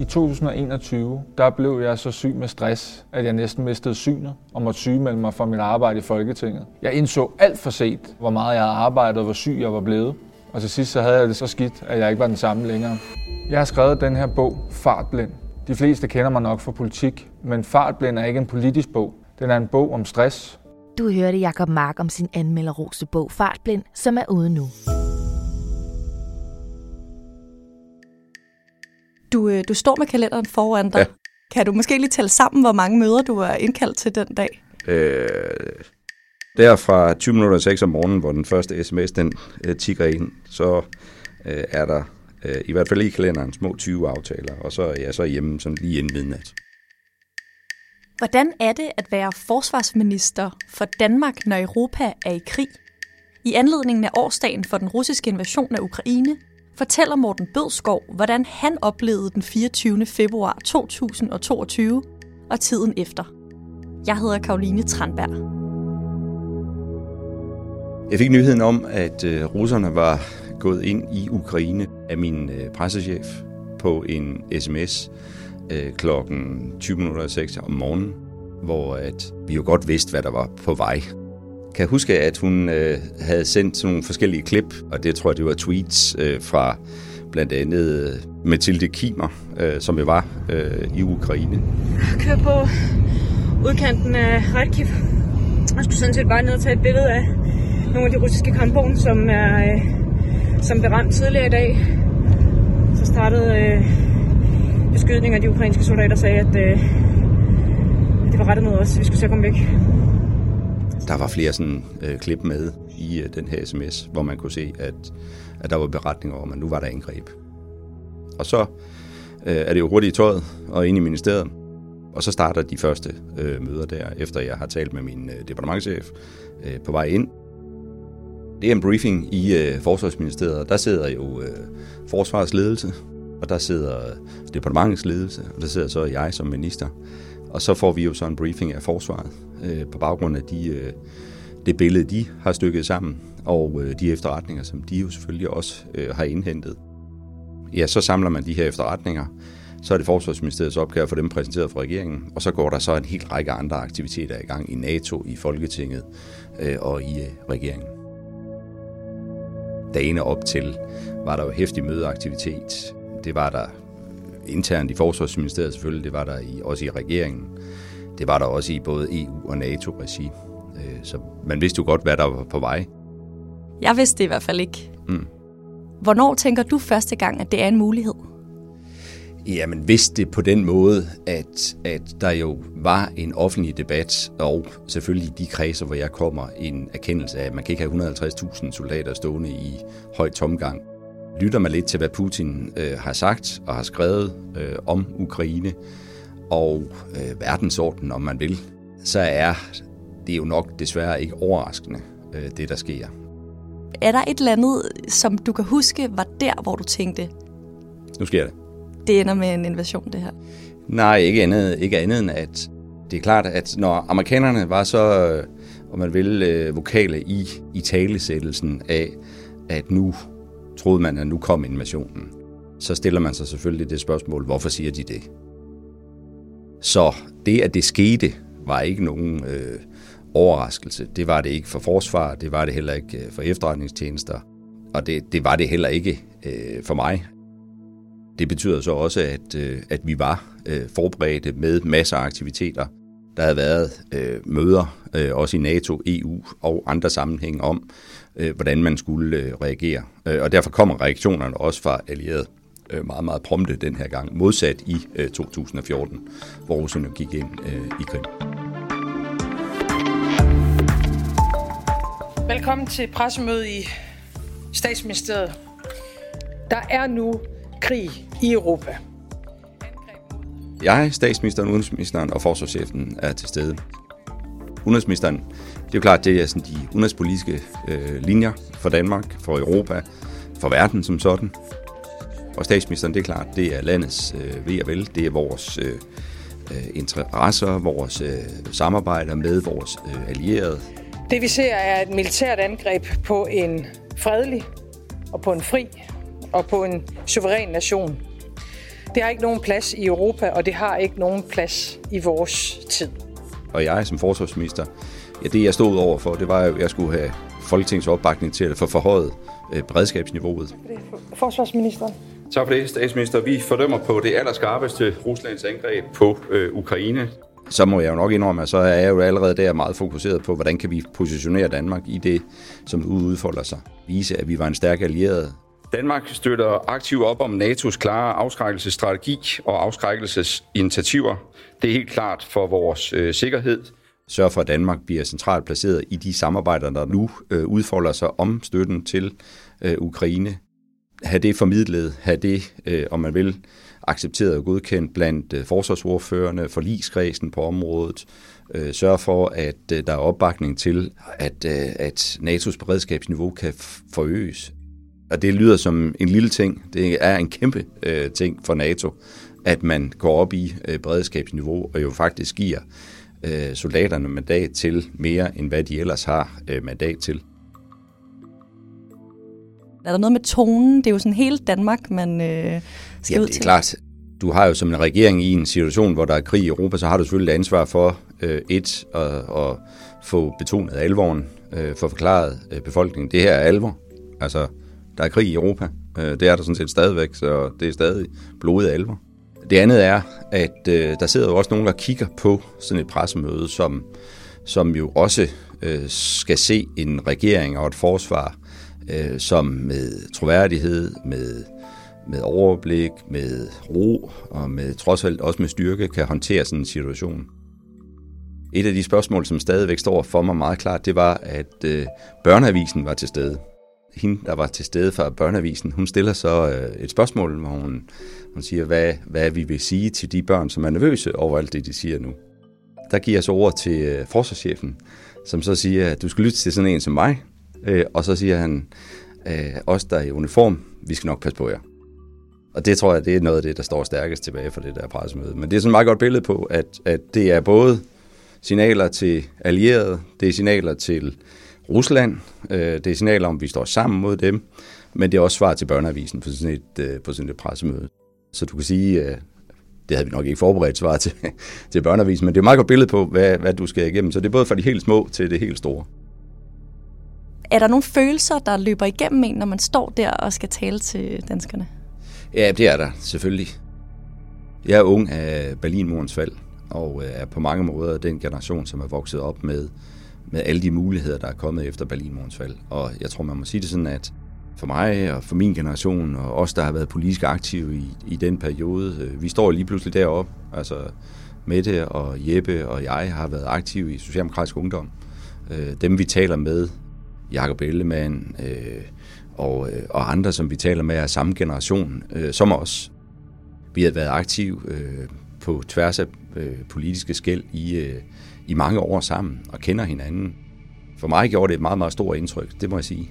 I 2021, der blev jeg så syg med stress, at jeg næsten mistede synet og måtte sygemelde mig fra mit arbejde i Folketinget. Jeg indså alt for set, hvor meget jeg havde arbejdet og hvor syg jeg var blevet. Og til sidst så havde jeg det så skidt, at jeg ikke var den samme længere. Jeg har skrevet den her bog, Fartblind. De fleste kender mig nok fra politik, men Fartblind er ikke en politisk bog. Den er en bog om stress. Du hørte Jakob Mark om sin anmelderroste bog Fartblind, som er ude nu. Du, øh, du står med kalenderen foran dig. Ja. Kan du måske lige tælle sammen, hvor mange møder du er indkaldt til den dag? Øh, der fra 20 minutter og 6 om morgenen, hvor den første sms den øh, tigger ind, så øh, er der øh, i hvert fald i kalenderen små 20 aftaler, og så er jeg så hjemme sådan lige inden midnat. Hvordan er det at være forsvarsminister for Danmark, når Europa er i krig? I anledningen af årsdagen for den russiske invasion af Ukraine, fortæller Morten Bødskov, hvordan han oplevede den 24. februar 2022 og tiden efter. Jeg hedder Karoline Tranberg. Jeg fik nyheden om, at øh, russerne var gået ind i Ukraine af min øh, pressechef på en sms øh, klokken 20 minutter og 6 om morgenen, hvor at vi jo godt vidste, hvad der var på vej. Kan huske, at hun øh, havde sendt sådan nogle forskellige klip, og det tror jeg, det var tweets øh, fra blandt andet øh, Mathilde Kimer, øh, som jo var øh, i Ukraine. kører på udkanten af Kharkiv. Jeg skulle sådan set bare ned og tage et billede af nogle af de russiske kampvogne, som er øh, som blev ramt tidligere i dag. Så startede øh, beskydningen de ukrainske soldater sagde, at øh, det var rettet mod os, så vi skulle se at komme væk. Der var flere sådan øh, klip med i øh, den her sms, hvor man kunne se, at, at der var beretninger om, at nu var der angreb. Og så øh, er det jo hurtigt i tøjet og ind i ministeriet, og så starter de første øh, møder der, efter jeg har talt med min øh, departementchef øh, på vej ind. Det er en briefing i øh, Forsvarsministeriet, der sidder jo øh, forsvarsledelse, og der sidder øh, departementets ledelse, og der sidder så jeg som minister. Og så får vi jo så en briefing af forsvaret øh, på baggrund af de, øh, det billede, de har stykket sammen, og øh, de efterretninger, som de jo selvfølgelig også øh, har indhentet. Ja, så samler man de her efterretninger, så er det Forsvarsministeriets opgave at få dem præsenteret for regeringen, og så går der så en helt række andre aktiviteter i gang i NATO, i Folketinget øh, og i øh, regeringen. Dagene op til var der jo hæftig mødeaktivitet. Det var der internt i Forsvarsministeriet selvfølgelig, det var der i, også i regeringen. Det var der også i både EU og NATO-regi. Øh, Så man vidste jo godt, hvad der var på vej. Jeg vidste det i hvert fald ikke. Mm. Hvornår tænker du første gang, at det er en mulighed? Jamen, hvis det på den måde, at, at der jo var en offentlig debat, og selvfølgelig i de kredser, hvor jeg kommer, en erkendelse af, at man kan ikke have 150.000 soldater stående i høj tomgang. Lytter man lidt til, hvad Putin øh, har sagt og har skrevet øh, om Ukraine og øh, verdensordenen, om man vil, så er det jo nok desværre ikke overraskende, øh, det der sker. Er der et eller andet, som du kan huske, var der, hvor du tænkte, Nu sker det. det ender med en invasion, det her? Nej, ikke andet, ikke andet end at det er klart, at når amerikanerne var så, øh, om man vil, øh, vokale i, i talesættelsen af, at nu troede man, at nu kom invasionen, så stiller man sig selvfølgelig det spørgsmål, hvorfor siger de det? Så det, at det skete, var ikke nogen øh, overraskelse. Det var det ikke for forsvar, det var det heller ikke øh, for efterretningstjenester, og det, det var det heller ikke øh, for mig. Det betyder så også, at, øh, at vi var øh, forberedte med masser af aktiviteter. Der havde været øh, møder, øh, også i NATO, EU og andre sammenhænge om, øh, hvordan man skulle øh, reagere. Øh, og derfor kommer reaktionerne også fra allierede øh, meget, meget prompte den her gang, modsat i øh, 2014, hvor russerne gik ind øh, i Krim. Velkommen til pressemøde i Statsministeriet. Der er nu krig i Europa. Jeg, statsministeren, udenrigsministeren og forsvarschefen er til stede. Udenrigsministeren, det er jo klart, det er sådan de udenrigspolitiske øh, linjer for Danmark, for Europa, for verden som sådan. Og statsministeren, det er klart, det er landets øh, ved og vel, det er vores øh, øh, interesser, vores øh, samarbejder med vores øh, allierede. Det vi ser er et militært angreb på en fredelig og på en fri og på en suveræn nation. Det har ikke nogen plads i Europa, og det har ikke nogen plads i vores tid. Og jeg som forsvarsminister, ja, det jeg stod over for, det var at jeg skulle have Folketingets opbakning til at få forhøjet øh, beredskabsniveauet. Forsvarsministeren. Tak for det, statsminister. Vi fordømmer på det allerskarpeste Ruslands angreb på øh, Ukraine. Så må jeg jo nok indrømme, at så er jeg jo allerede der meget fokuseret på, hvordan kan vi positionere Danmark i det, som udfolder sig. Vise, at vi var en stærk allieret. Danmark støtter aktivt op om NATO's klare afskrækkelsesstrategi og afskrækkelsesinitiativer. Det er helt klart for vores øh, sikkerhed sørge for, at Danmark bliver centralt placeret i de samarbejder, der nu øh, udfolder sig om støtten til øh, Ukraine have det formidlet, have det, øh, om man vil, accepteret og godkendt blandt øh, forsvarsordførende, forligskredsen på området, øh, sørge for, at øh, der er opbakning til, at, øh, at NATO's beredskabsniveau kan forøges. Og det lyder som en lille ting. Det er en kæmpe øh, ting for NATO, at man går op i øh, beredskabsniveau og jo faktisk giver øh, soldaterne mandat til mere, end hvad de ellers har øh, mandat til. Er der noget med tonen? Det er jo sådan hele Danmark, man øh, skal Jamen, ud det er til. klart. Du har jo som en regering i en situation, hvor der er krig i Europa, så har du selvfølgelig et ansvar for øh, et at, at få betonet alvoren, øh, få forklaret øh, befolkningen, det her er alvor. Altså, der er krig i Europa. Øh, det er der sådan set stadigvæk, så det er stadig blodet alvor. Det andet er, at øh, der sidder jo også nogen, der kigger på sådan et pressemøde, som, som jo også øh, skal se en regering og et forsvar, øh, som med troværdighed, med, med overblik, med ro og med trods alt også med styrke kan håndtere sådan en situation. Et af de spørgsmål, som stadigvæk står for mig meget klart, det var, at øh, børneavisen var til stede. Hende, der var til stede fra børneavisen, hun stiller så øh, et spørgsmål, hvor hun, hun siger, hvad, hvad vi vil sige til de børn, som er nervøse over alt det, de siger nu. Der giver jeg så ord til øh, forsvarschefen, som så siger, at du skal lytte til sådan en som mig, øh, og så siger han, øh, os der er i uniform, vi skal nok passe på jer. Og det tror jeg, det er noget af det, der står stærkest tilbage for det der pressemøde. Men det er sådan et meget godt billede på, at, at det er både signaler til allierede, det er signaler til Rusland, øh, det er signaler om, at vi står sammen mod dem, men det er også svar til børneavisen på sådan et, øh, på sådan et pressemøde. Så du kan sige, øh, det havde vi nok ikke forberedt svar til, til børneavisen, men det er et meget godt billede på, hvad, hvad du skal igennem. Så det er både fra de helt små til det helt store. Er der nogle følelser, der løber igennem en, når man står der og skal tale til danskerne? Ja, det er der selvfølgelig. Jeg er ung af Berlinmurens fald, og er på mange måder den generation, som er vokset op med, med alle de muligheder, der er kommet efter Berlinmurens fald. Og jeg tror, man må sige det sådan, at for mig og for min generation, og os, der har været politisk aktive i, i den periode, øh, vi står lige pludselig deroppe. Altså Mette og Jeppe og jeg har været aktive i Socialdemokratisk Ungdom. Øh, dem vi taler med, Jakob Ellemann øh, og, øh, og andre, som vi taler med, er samme generation øh, som os. Vi har været aktive øh, på tværs af øh, politiske skæld i, øh, i mange år sammen og kender hinanden. For mig gjorde det et meget, meget stort indtryk, det må jeg sige.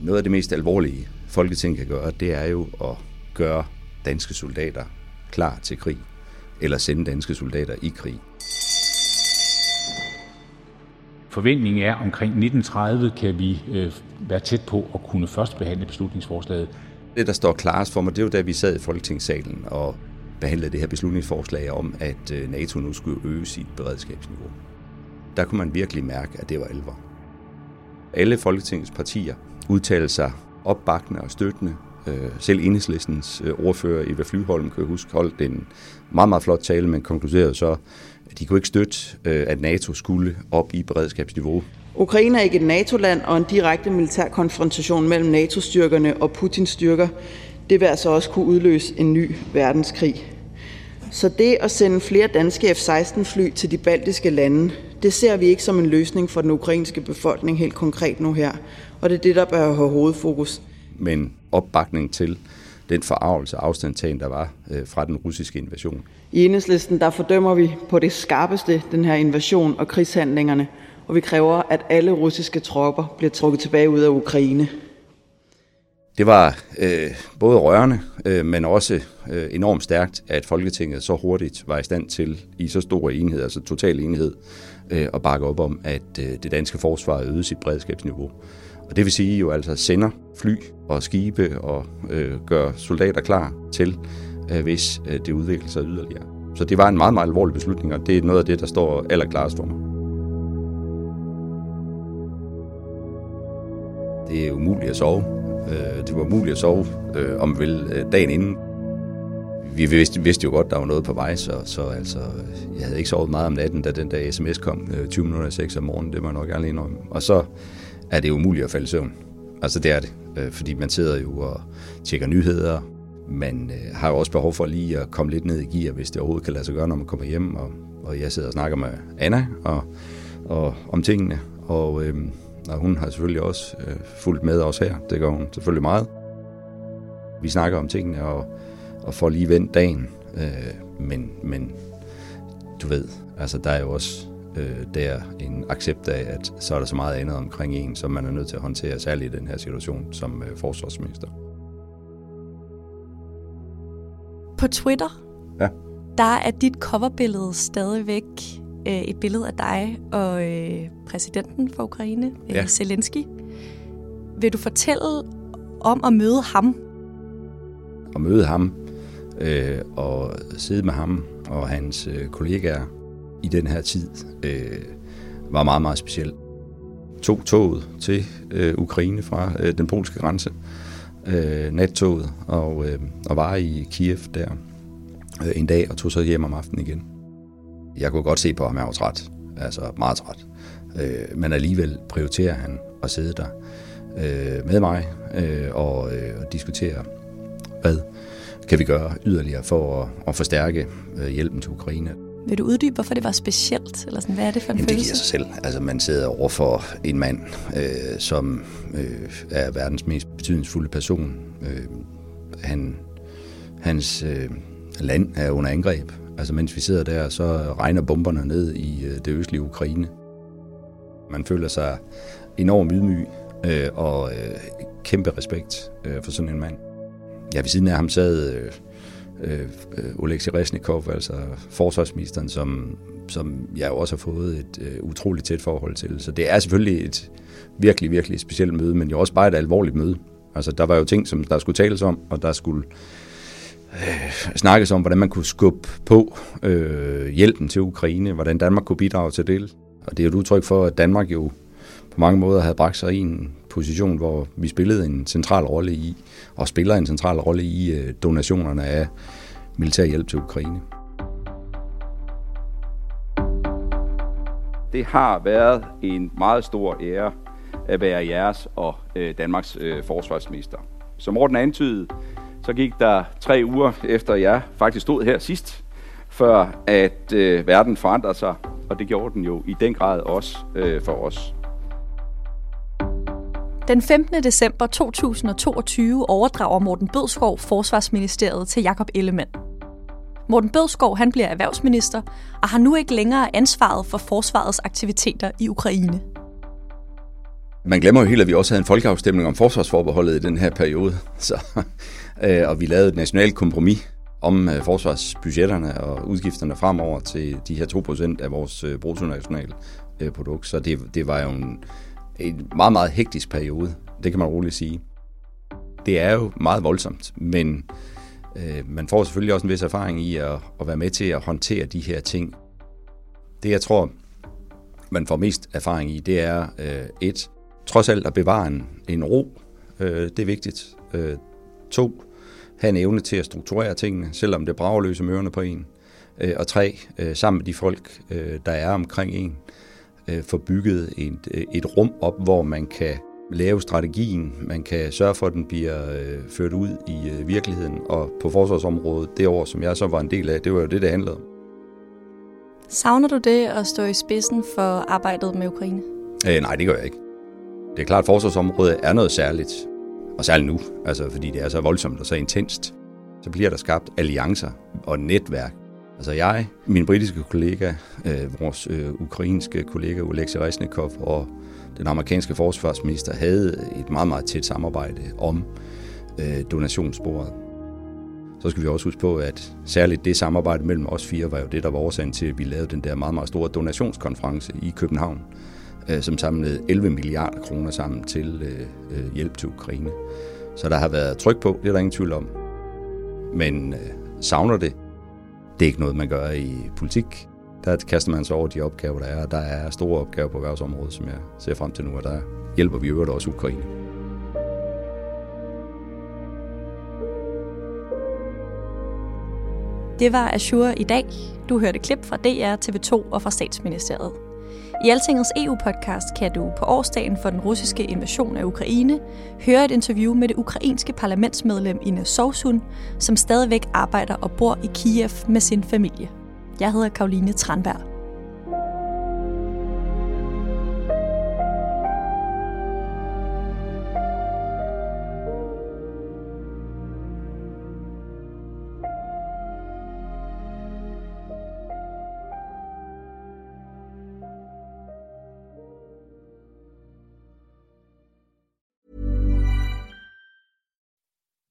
Noget af det mest alvorlige, Folketinget kan gøre, det er jo at gøre danske soldater klar til krig, eller sende danske soldater i krig. Forventningen er, omkring 1930 kan vi øh, være tæt på at kunne først behandle beslutningsforslaget. Det, der står klarest for mig, det er jo da vi sad i Folketingssalen og behandlede det her beslutningsforslag om, at øh, NATO nu skulle øge sit beredskabsniveau. Der kunne man virkelig mærke, at det var alvor. Alle Folketingets partier udtalte sig opbakkende og støttende. Øh, selv enhedslistens øh, ordfører Eva Flyholm, kan jeg huske, holdt en meget, meget flot tale, men konkluderede så, at de kunne ikke støtte, at NATO skulle op i beredskabsniveau. Ukraine er ikke et NATO-land, og en direkte militær konfrontation mellem NATO-styrkerne og Putins styrker, det vil altså også kunne udløse en ny verdenskrig. Så det at sende flere danske F-16-fly til de baltiske lande, Det ser vi ikke som en løsning for den ukrainske befolkning helt konkret nu her, og det er det, der bør have hovedfokus. Men opbakning til den forarvelse og afstandtagen, der var øh, fra den russiske invasion. I enhedslisten der fordømmer vi på det skarpeste den her invasion og krigshandlingerne, og vi kræver, at alle russiske tropper bliver trukket tilbage ud af Ukraine. Det var øh, både rørende, øh, men også øh, enormt stærkt, at Folketinget så hurtigt var i stand til, i så stor enhed, altså total enhed, øh, at bakke op om, at øh, det danske forsvar øgede sit beredskabsniveau. Og det vil sige jo altså sender fly og skibe og øh, gør soldater klar til, øh, hvis øh, det udvikler sig yderligere. Så det var en meget, meget alvorlig beslutning, og det er noget af det, der står allerklarest for mig. Det er umuligt at sove. Øh, det var umuligt at sove, øh, om vel, øh, dagen inden. Vi vidste, vidste jo godt, der var noget på vej, så, så altså, jeg havde ikke sovet meget om natten, da den der sms kom øh, 20 minutter 6 om morgenen. Det var nok gerne indrømme. Og så er det umuligt at falde i søvn. Altså det er det, fordi man sidder jo og tjekker nyheder. Man har jo også behov for lige at komme lidt ned i gear, hvis det overhovedet kan lade sig gøre, når man kommer hjem. Og, og jeg sidder og snakker med Anna og, og om tingene. Og, øhm, og hun har selvfølgelig også øh, fulgt med os her. Det gør hun selvfølgelig meget. Vi snakker om tingene og, og får lige vendt dagen. Øh, men, men du ved, altså der er jo også øh, der en accept af, at så er der så meget andet omkring en, som man er nødt til at håndtere, særligt i den her situation som øh, forsvarsminister. På Twitter, ja. der er dit coverbillede stadigvæk øh, et billede af dig og øh, præsidenten for Ukraine, øh, ja. Zelensky. Vil du fortælle om at møde ham? At møde ham øh, og sidde med ham og hans øh, kollegaer i den her tid øh, var meget, meget specielt. Tog toget til øh, Ukraine fra øh, den polske grænse, øh, nattoget, og, øh, og var i Kiev der øh, en dag og tog så hjem om aftenen igen. Jeg kunne godt se på ham, at jeg var træt. Altså meget træt. Øh, men alligevel prioriterer han at sidde der øh, med mig øh, og, øh, og diskutere, hvad kan vi gøre yderligere for at, at forstærke øh, hjælpen til Ukraine. Vil du uddybe, hvorfor det var specielt? Eller sådan, hvad er det for en Jamen, følelse? det giver sig selv. Altså, man sidder over for en mand, øh, som øh, er verdens mest betydningsfulde person. Øh, han, hans øh, land er under angreb. Altså mens vi sidder der, så regner bomberne ned i øh, det østlige Ukraine. Man føler sig enormt ydmyg øh, og øh, kæmpe respekt øh, for sådan en mand. Ja, ved siden af ham sad øh, øh, Oleksiy Resnikov, altså forsvarsministeren, som, som jeg jo også har fået et øh, utroligt tæt forhold til. Så det er selvfølgelig et virkelig, virkelig specielt møde, men jo også bare et alvorligt møde. Altså, der var jo ting, som der skulle tales om, og der skulle øh, snakkes om, hvordan man kunne skubbe på øh, hjælpen til Ukraine, hvordan Danmark kunne bidrage til det. Og det er jo et udtryk for, at Danmark jo på mange måder havde bragt sig i en position, hvor vi spillede en central rolle i, og spiller en central rolle i øh, donationerne af militær hjælp til Ukraine. Det har været en meget stor ære at være jeres og øh, Danmarks øh, forsvarsminister. Som Morten antydede, så gik der tre uger efter jeg faktisk stod her sidst, før at øh, verden forandrede sig, og det gjorde den jo i den grad også øh, for os. Den 15. december 2022 overdrager Morten Bødskov Forsvarsministeriet til Jakob Ellemann. Morten Bødskov han bliver erhvervsminister og har nu ikke længere ansvaret for forsvarets aktiviteter i Ukraine. Man glemmer jo helt, at vi også havde en folkeafstemning om forsvarsforbeholdet i den her periode. Så, øh, og vi lavede et nationalt kompromis om øh, forsvarsbudgetterne og udgifterne fremover til de her 2% af vores øh, bruttonationale øh, produkt. Så det, det var jo en, en meget, meget hektisk periode. Det kan man roligt sige. Det er jo meget voldsomt, men øh, man får selvfølgelig også en vis erfaring i at, at være med til at håndtere de her ting. Det jeg tror, man får mest erfaring i, det er øh, et, trods alt at bevare en, en ro. Øh, det er vigtigt. Øh, to, have en evne til at strukturere tingene, selvom det brager løse mørene på en. Øh, og tre, øh, sammen med de folk, øh, der er omkring en, øh, få bygget et, et rum op, hvor man kan lave strategien, man kan sørge for, at den bliver øh, ført ud i øh, virkeligheden. Og på forsvarsområdet, det år, som jeg så var en del af, det var jo det, det handlede om. Savner du det at stå i spidsen for arbejdet med Ukraine? Øh, nej, det gør jeg ikke. Det er klart, at forsvarsområdet er noget særligt. Og særligt nu, altså fordi det er så voldsomt og så intenst. Så bliver der skabt alliancer og netværk. Altså jeg, min britiske kollega, øh, vores øh, ukrainske kollega Oleksiy Resnikov og den amerikanske forsvarsminister havde et meget, meget tæt samarbejde om øh, donationsbordet. Så skal vi også huske på, at særligt det samarbejde mellem os fire var jo det, der var årsagen til, at vi lavede den der meget, meget store donationskonference i København, øh, som samlede 11 milliarder kroner sammen til øh, øh, hjælp til Ukraine. Så der har været tryk på, det er der ingen tvivl om. Men øh, savner det? Det er ikke noget, man gør i politik. Der kaster man sig over de opgaver, der er. Der er store opgaver på erhvervsområdet, som jeg ser frem til nu, og der hjælper vi øvrigt også Ukraine. Det var Azure i dag. Du hørte klip fra DR, TV2 og fra Statsministeriet. I Altingets EU-podcast kan du på årsdagen for den russiske invasion af Ukraine høre et interview med det ukrainske parlamentsmedlem Ina Sovsun, som stadigvæk arbejder og bor i Kiev med sin familie. Jeg hedder Karoline Tranberg.